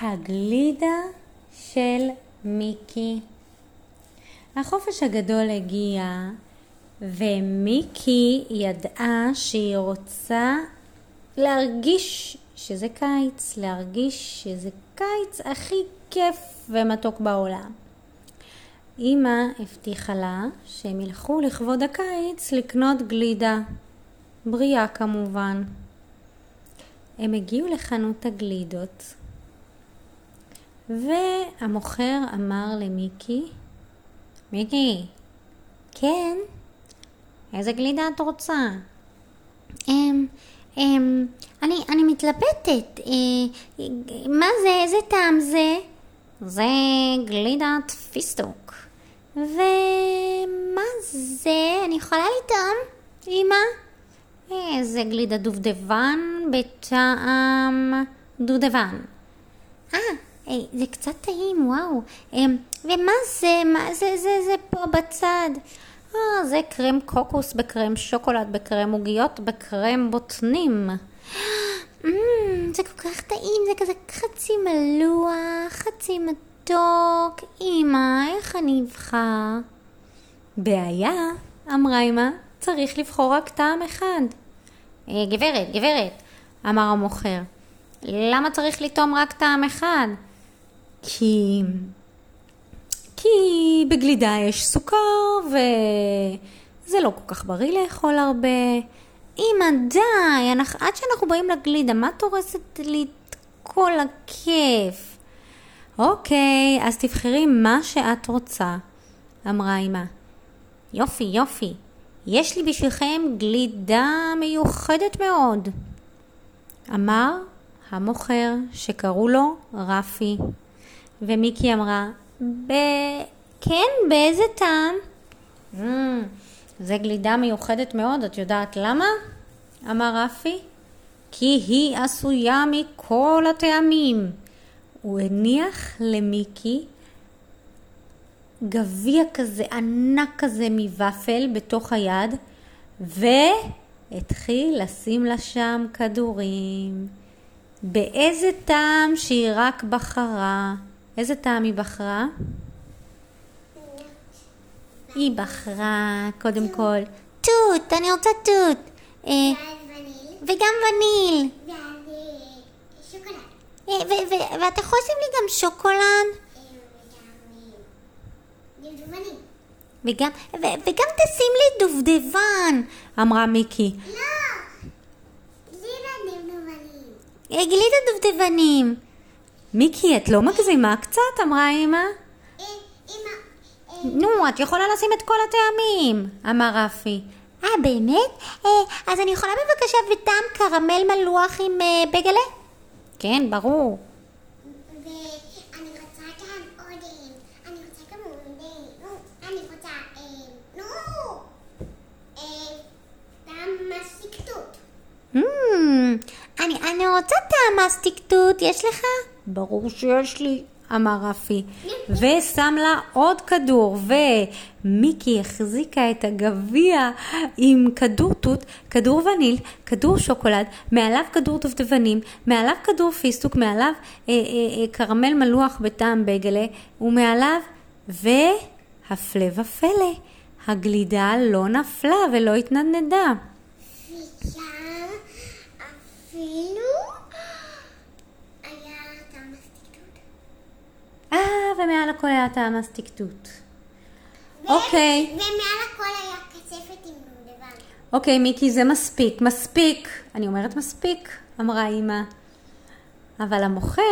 הגלידה של מיקי. החופש הגדול הגיע, ומיקי ידעה שהיא רוצה להרגיש שזה קיץ, להרגיש שזה קיץ הכי כיף ומתוק בעולם. אמא הבטיחה לה שהם ילכו לכבוד הקיץ לקנות גלידה, בריאה כמובן. הם הגיעו לחנות הגלידות, והמוכר אמר למיקי, מיקי, כן, איזה גלידה את רוצה? אמ, אמ, אני, אני מתלבטת, אה, מה זה, איזה טעם זה? זה גלידת פיסטוק. ומה זה? אני יכולה לטעום, אמא? זה גלידה דובדבן בטעם דובדבן. אה, זה קצת טעים, וואו. אמ, ומה זה? מה זה, זה, זה פה בצד? אה, זה קרם קוקוס בקרם שוקולד, בקרם עוגיות, בקרם בוטנים. Mm, זה כל כך טעים, זה כזה חצי מלוח, חצי מתוק. אמא, איך אני אבחר? בעיה, אמרה אמא, צריך לבחור רק טעם אחד. אה, גברת, גברת, אמר המוכר, למה צריך לטעום רק טעם אחד? כי... כי בגלידה יש סוכר וזה לא כל כך בריא לאכול הרבה. אמא, די, עד שאנחנו באים לגלידה, מה את הורסת לי את כל הכיף? אוקיי, אז תבחרי מה שאת רוצה, אמרה אמא. יופי, יופי. יש לי בשבילכם גלידה מיוחדת מאוד. אמר המוכר שקראו לו רפי. ומיקי אמרה, ב... כן, באיזה טעם? Mm, זה גלידה מיוחדת מאוד, את יודעת למה? אמר רפי. כי היא עשויה מכל הטעמים. הוא הניח למיקי גביע כזה ענק כזה מוופל בתוך היד והתחיל לשים לה שם כדורים. באיזה טעם שהיא רק בחרה. איזה טעם היא בחרה? היא בחרה קודם כל תות, אני רוצה תות. אה, וגם וניל. ושוקולד. ואתה יכול לשים לי גם שוקולד? וגם, וגם תשים לי דובדבן, אמרה מיקי. לא, גלידה דובדבנים. גלידה דובדבנים. מיקי, את לא מגזימה קצת? אמרה אמא. אמא, נו, את יכולה לשים את כל הטעמים, אמר רפי. אה, באמת? אה, אז אני יכולה בבקשה בטעם קרמל מלוח עם אה, בגלה? כן, ברור. אה, אני רוצה אה, אה, אה, טעם מסטיקטות, יש לך? ברור שיש לי, אמר רפי, ושם לה עוד כדור, ומיקי החזיקה את הגביע עם כדור תות, כדור וניל, כדור שוקולד, מעליו כדור דובדבנים, מעליו כדור פיסטוק, מעליו אה, אה, אה, קרמל מלוח בטעם בגלה, ומעליו, והפלא ופלא, הגלידה לא נפלה ולא התנדנדה. אפילו היה טעם מסיקתות. אה, ומעל הכל היה טעם הסטיקטות. אוקיי. ומעל הכל היה קצפת עם דובדבן. אוקיי, מיקי, זה מספיק, מספיק. אני אומרת מספיק, אמרה אמא. אבל המוכר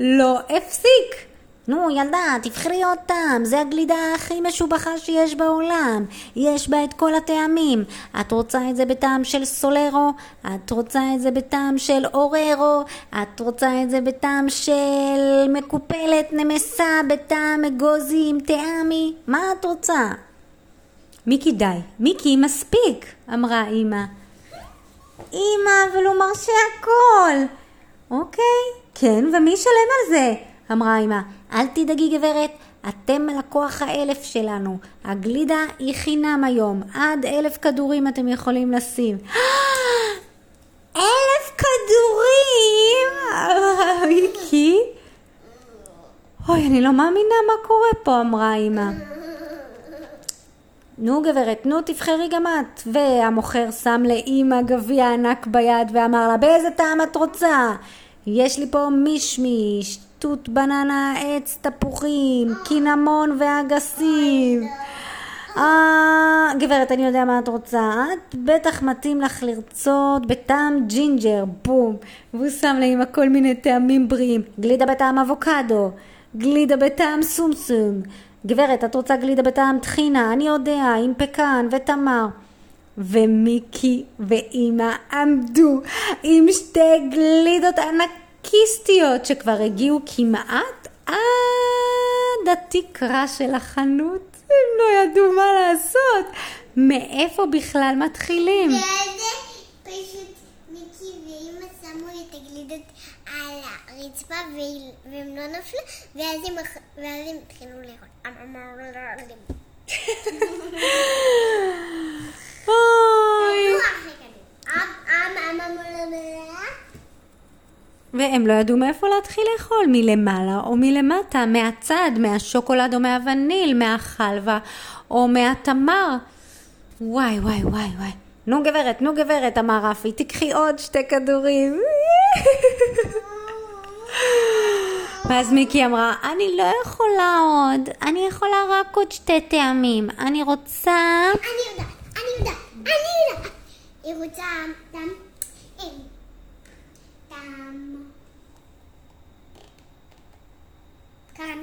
לא הפסיק. נו, ילדה, תבחרי עוד טעם, זה הגלידה הכי משובחה שיש בעולם. יש בה את כל הטעמים. את רוצה את זה בטעם של סולרו? את רוצה את זה בטעם של אוררו? את רוצה את זה בטעם של מקופלת נמסה בטעם אגוזי עם טעמי? מה את רוצה? מיקי, די. מיקי, מספיק, אמרה אמא. אמא, אבל הוא מרשה הכל. אוקיי, כן, ומי ישלם על זה? אמרה אמא. אל תדאגי גברת, אתם לקוח האלף שלנו. הגלידה היא חינם היום. עד אלף כדורים אתם יכולים לשים. אלף כדורים! מיקי, אוי, אני לא מאמינה מה קורה פה, אמרה אמא. נו גברת, נו תבחרי גם את. והמוכר שם לאימא גביע ענק ביד ואמר לה, באיזה טעם את רוצה? יש לי פה מישמיש, תות בננה, עץ תפוחים, קינמון ואגסים. אה, גברת, אני יודע מה את רוצה. את בטח מתאים לך לרצות בטעם ג'ינג'ר, בום. והוא שם לאמא כל מיני טעמים בריאים. גלידה בטעם אבוקדו, גלידה בטעם סומסום. גברת, את רוצה גלידה בטעם טחינה? אני יודע, עם פקן ותמר. ומיקי ואימא עמדו עם שתי גלידות ענקיסטיות שכבר הגיעו כמעט עד התקרה של החנות. הם לא ידעו מה לעשות. מאיפה בכלל מתחילים? הרצפה והם לא נפלו, ואז הם התחילו לאכול. והם לא ידעו מאיפה להתחיל לאכול, מלמעלה או מלמטה, מהצד, מהשוקולד או מהווניל, מהחלבה או מהתמר. וואי וואי וואי וואי. נו גברת, נו גברת, אמר רפי, תקחי עוד שתי כדורים. ואז מיקי אמרה, אני לא יכולה עוד, אני יכולה רק עוד שתי טעמים. אני רוצה... אני יודעת, אני יודעת, אני יודעת. היא רוצה טעם. טעם.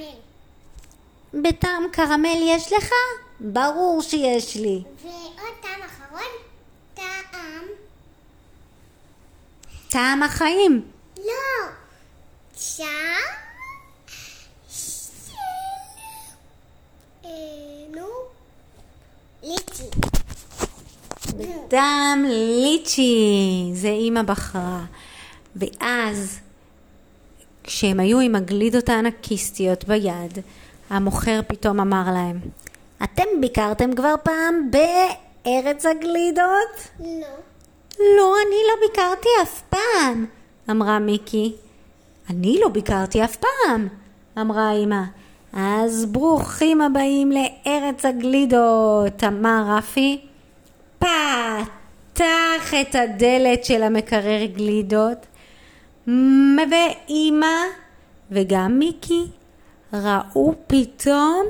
קרמל. בטעם קרמל יש לך? ברור שיש לי. ועוד טעם אחרון, טעם. טעם החיים. לא. שם. של... אה, נו. ליצ'י. טעם ליצ'י, זה אימא בחרה. ואז, כשהם היו עם הגלידות הענקיסטיות ביד, המוכר פתאום אמר להם, אתם ביקרתם כבר פעם בארץ הגלידות? לא. לא, אני לא ביקרתי אף פעם, אמרה מיקי. אני לא ביקרתי אף פעם, אמרה אמא. אז ברוכים הבאים לארץ הגלידות, אמר רפי. פתח את הדלת של המקרר גלידות, ואימא וגם מיקי ראו פתאום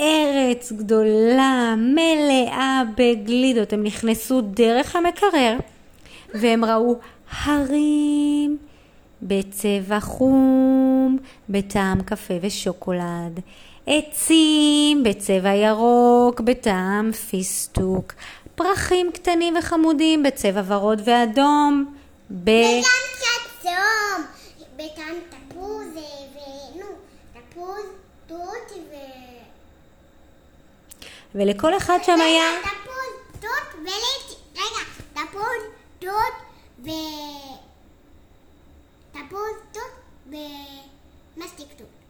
ארץ גדולה, מלאה בגלידות. הם נכנסו דרך המקרר והם ראו הרים בצבע חום, בטעם קפה ושוקולד, עצים בצבע ירוק, בטעם פיסטוק, פרחים קטנים וחמודים בצבע ורוד ואדום, ב... וגם קצת צהוב. בטעם תפוז אה, ו... נו, תפוז, תות ו... ולכל אחד שם היה... תפוז, תות וליצ'י. רגע, תפוז, תות ו... תפוז, תות ומסטיק תות.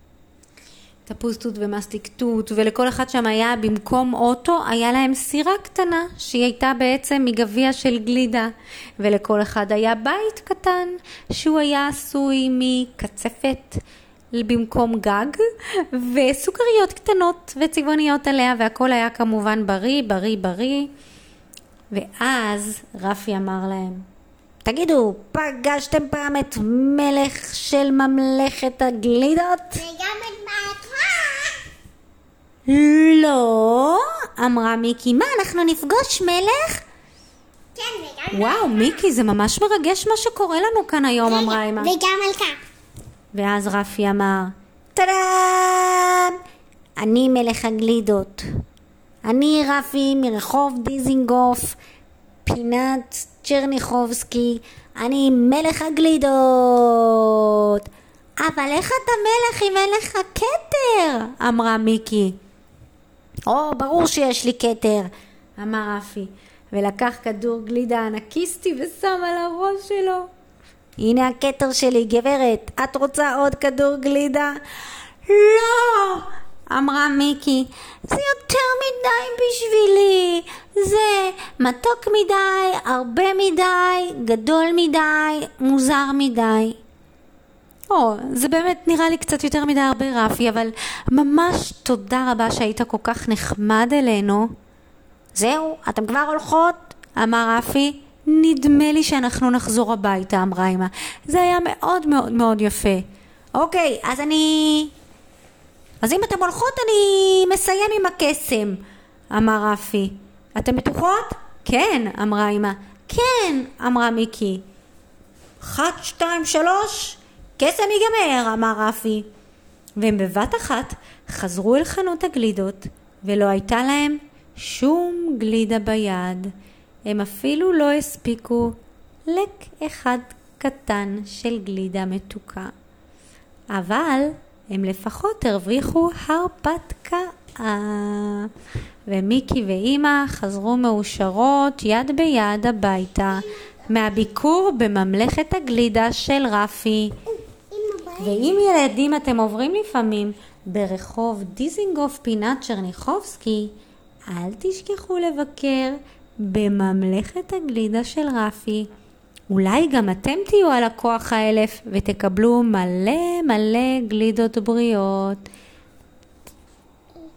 תפוז תות ומסטיק תות, ולכל אחד שם היה, במקום אוטו, היה להם סירה קטנה, שהיא הייתה בעצם מגביע של גלידה, ולכל אחד היה בית קטן, שהוא היה עשוי מקצפת במקום גג, וסוכריות קטנות וצבעוניות עליה, והכל היה כמובן בריא, בריא, בריא. ואז רפי אמר להם, תגידו, פגשתם פעם את מלך של ממלכת הגלידות? וגם את. לא, אמרה מיקי, מה, אנחנו נפגוש מלך? כן, וגם... וואו, מיקי, זה ממש מרגש מה שקורה לנו כאן היום, אמרה אמא. וגם מלכה. ואז רפי אמר, טאדאם! אני מלך הגלידות. אני רפי מרחוב דיזינגוף, פינת צ'רניחובסקי, אני מלך הגלידות. אבל איך אתה מלך אם אין לך כתר? אמרה מיקי. או, ברור שיש לי כתר, אמר רפי, ולקח כדור גלידה ענקיסטי ושם על הראש שלו. הנה הכתר שלי, גברת, את רוצה עוד כדור גלידה? לא! אמרה מיקי, זה יותר מדי בשבילי, זה מתוק מדי, הרבה מדי, גדול מדי, מוזר מדי. או, זה באמת נראה לי קצת יותר מדי הרבה רפי, אבל ממש תודה רבה שהיית כל כך נחמד אלינו. זהו, אתם כבר הולכות? אמר רפי, נדמה לי שאנחנו נחזור הביתה, אמרה אמא. זה היה מאוד מאוד מאוד יפה. אוקיי, אז אני... אז אם אתם הולכות, אני מסיים עם הקסם. אמר רפי. אתן בטוחות? כן, אמרה אמא. כן, אמרה מיקי. אחת, שתיים, שלוש, קסם ייגמר, אמר רפי. והם בבת אחת חזרו אל חנות הגלידות, ולא הייתה להם שום גלידה ביד. הם אפילו לא הספיקו לק אחד קטן של גלידה מתוקה. אבל הם לפחות הרוויחו הרפתקה. ומיקי ואימא חזרו מאושרות יד ביד הביתה מהביקור בממלכת הגלידה של רפי. ואם ילדים אתם עוברים לפעמים ברחוב דיזינגוף פינת צ'רניחובסקי, אל תשכחו לבקר בממלכת הגלידה של רפי. אולי גם אתם תהיו על הכוח האלף ותקבלו מלא מלא גלידות בריאות.